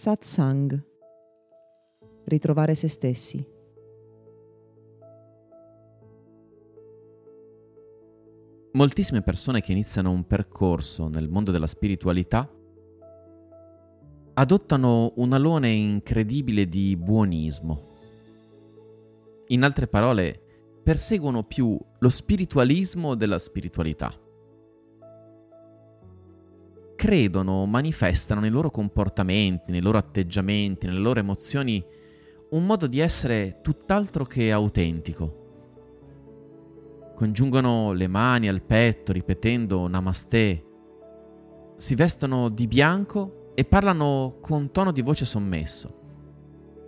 Satsang. Ritrovare se stessi. Moltissime persone che iniziano un percorso nel mondo della spiritualità adottano un alone incredibile di buonismo. In altre parole, perseguono più lo spiritualismo della spiritualità credono, manifestano nei loro comportamenti, nei loro atteggiamenti, nelle loro emozioni un modo di essere tutt'altro che autentico. Congiungono le mani al petto ripetendo Namaste, si vestono di bianco e parlano con tono di voce sommesso,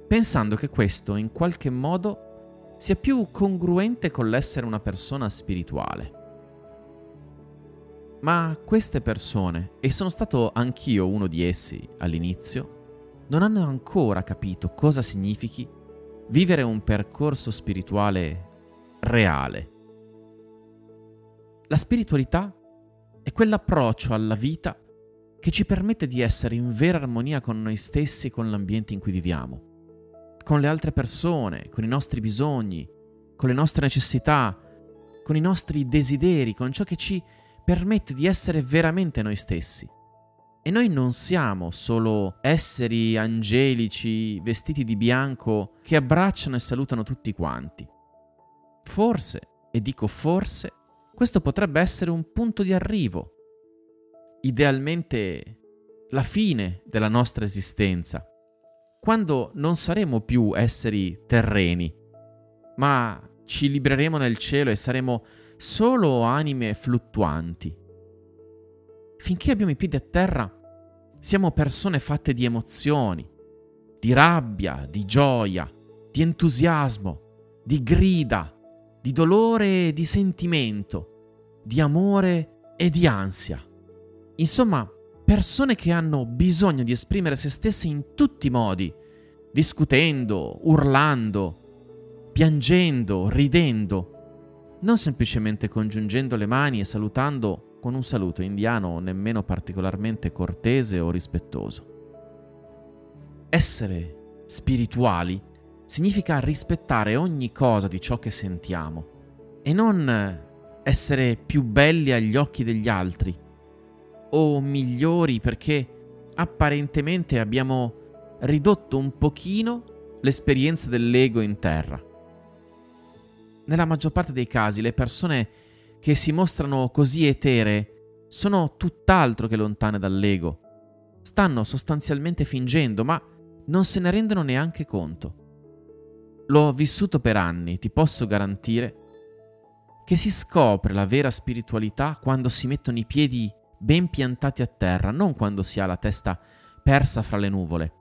pensando che questo in qualche modo sia più congruente con l'essere una persona spirituale. Ma queste persone, e sono stato anch'io uno di essi all'inizio, non hanno ancora capito cosa significhi vivere un percorso spirituale reale. La spiritualità è quell'approccio alla vita che ci permette di essere in vera armonia con noi stessi e con l'ambiente in cui viviamo, con le altre persone, con i nostri bisogni, con le nostre necessità, con i nostri desideri, con ciò che ci permette di essere veramente noi stessi. E noi non siamo solo esseri angelici vestiti di bianco che abbracciano e salutano tutti quanti. Forse, e dico forse, questo potrebbe essere un punto di arrivo, idealmente la fine della nostra esistenza, quando non saremo più esseri terreni, ma ci libreremo nel cielo e saremo solo anime fluttuanti. Finché abbiamo i piedi a terra, siamo persone fatte di emozioni, di rabbia, di gioia, di entusiasmo, di grida, di dolore e di sentimento, di amore e di ansia. Insomma, persone che hanno bisogno di esprimere se stesse in tutti i modi, discutendo, urlando, piangendo, ridendo, non semplicemente congiungendo le mani e salutando con un saluto indiano nemmeno particolarmente cortese o rispettoso. Essere spirituali significa rispettare ogni cosa di ciò che sentiamo e non essere più belli agli occhi degli altri o migliori perché apparentemente abbiamo ridotto un pochino l'esperienza dell'ego in terra nella maggior parte dei casi le persone che si mostrano così eteree sono tutt'altro che lontane dall'ego. Stanno sostanzialmente fingendo, ma non se ne rendono neanche conto. L'ho vissuto per anni, ti posso garantire che si scopre la vera spiritualità quando si mettono i piedi ben piantati a terra, non quando si ha la testa persa fra le nuvole.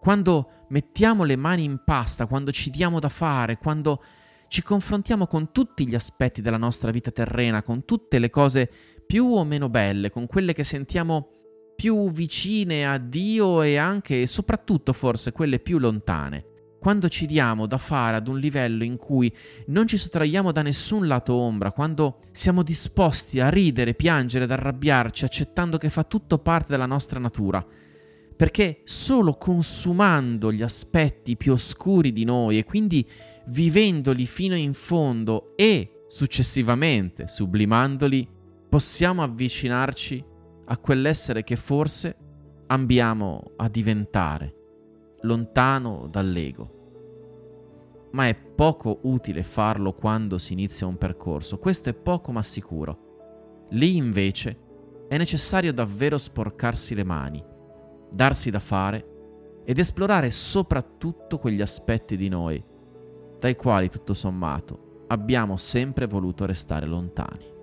Quando mettiamo le mani in pasta, quando ci diamo da fare, quando ci confrontiamo con tutti gli aspetti della nostra vita terrena, con tutte le cose più o meno belle, con quelle che sentiamo più vicine a Dio e anche e soprattutto forse quelle più lontane. Quando ci diamo da fare ad un livello in cui non ci sottraiamo da nessun lato ombra, quando siamo disposti a ridere, piangere, ad arrabbiarci, accettando che fa tutto parte della nostra natura, perché solo consumando gli aspetti più oscuri di noi e quindi vivendoli fino in fondo e successivamente sublimandoli, possiamo avvicinarci a quell'essere che forse ambiamo a diventare, lontano dall'ego. Ma è poco utile farlo quando si inizia un percorso, questo è poco ma sicuro. Lì invece è necessario davvero sporcarsi le mani, darsi da fare ed esplorare soprattutto quegli aspetti di noi dai quali tutto sommato abbiamo sempre voluto restare lontani.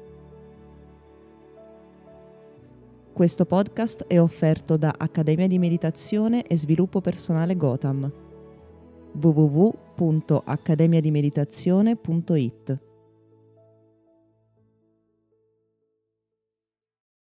Questo podcast è offerto da Accademia di Meditazione e Sviluppo Personale Gotham www.accademiadimeditazione.it